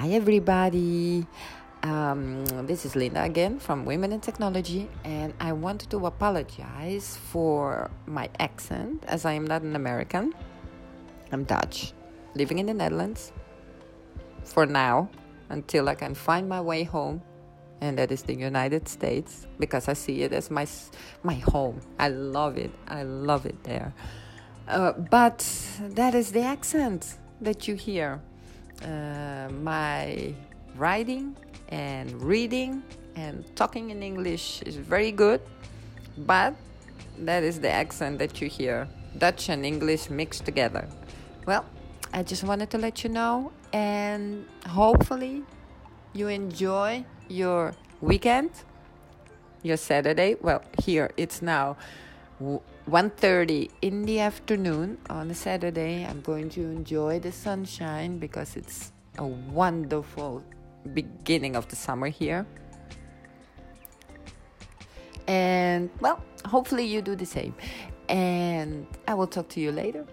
Hi, everybody. Um, this is Linda again from Women in Technology, and I wanted to apologize for my accent as I am not an American. I'm Dutch, living in the Netherlands for now until I can find my way home, and that is the United States because I see it as my my home. I love it. I love it there. Uh, but that is the accent that you hear Uh, my writing and reading and talking in English is very good, but that is the accent that you hear Dutch and English mixed together. Well, I just wanted to let you know, and hopefully, you enjoy your weekend, your Saturday. Well, here it's now 1.30 in the afternoon on a Saturday. I'm going to enjoy the sunshine because it's a wonderful beginning of the summer here. And well, hopefully you do the same. And I will talk to you later.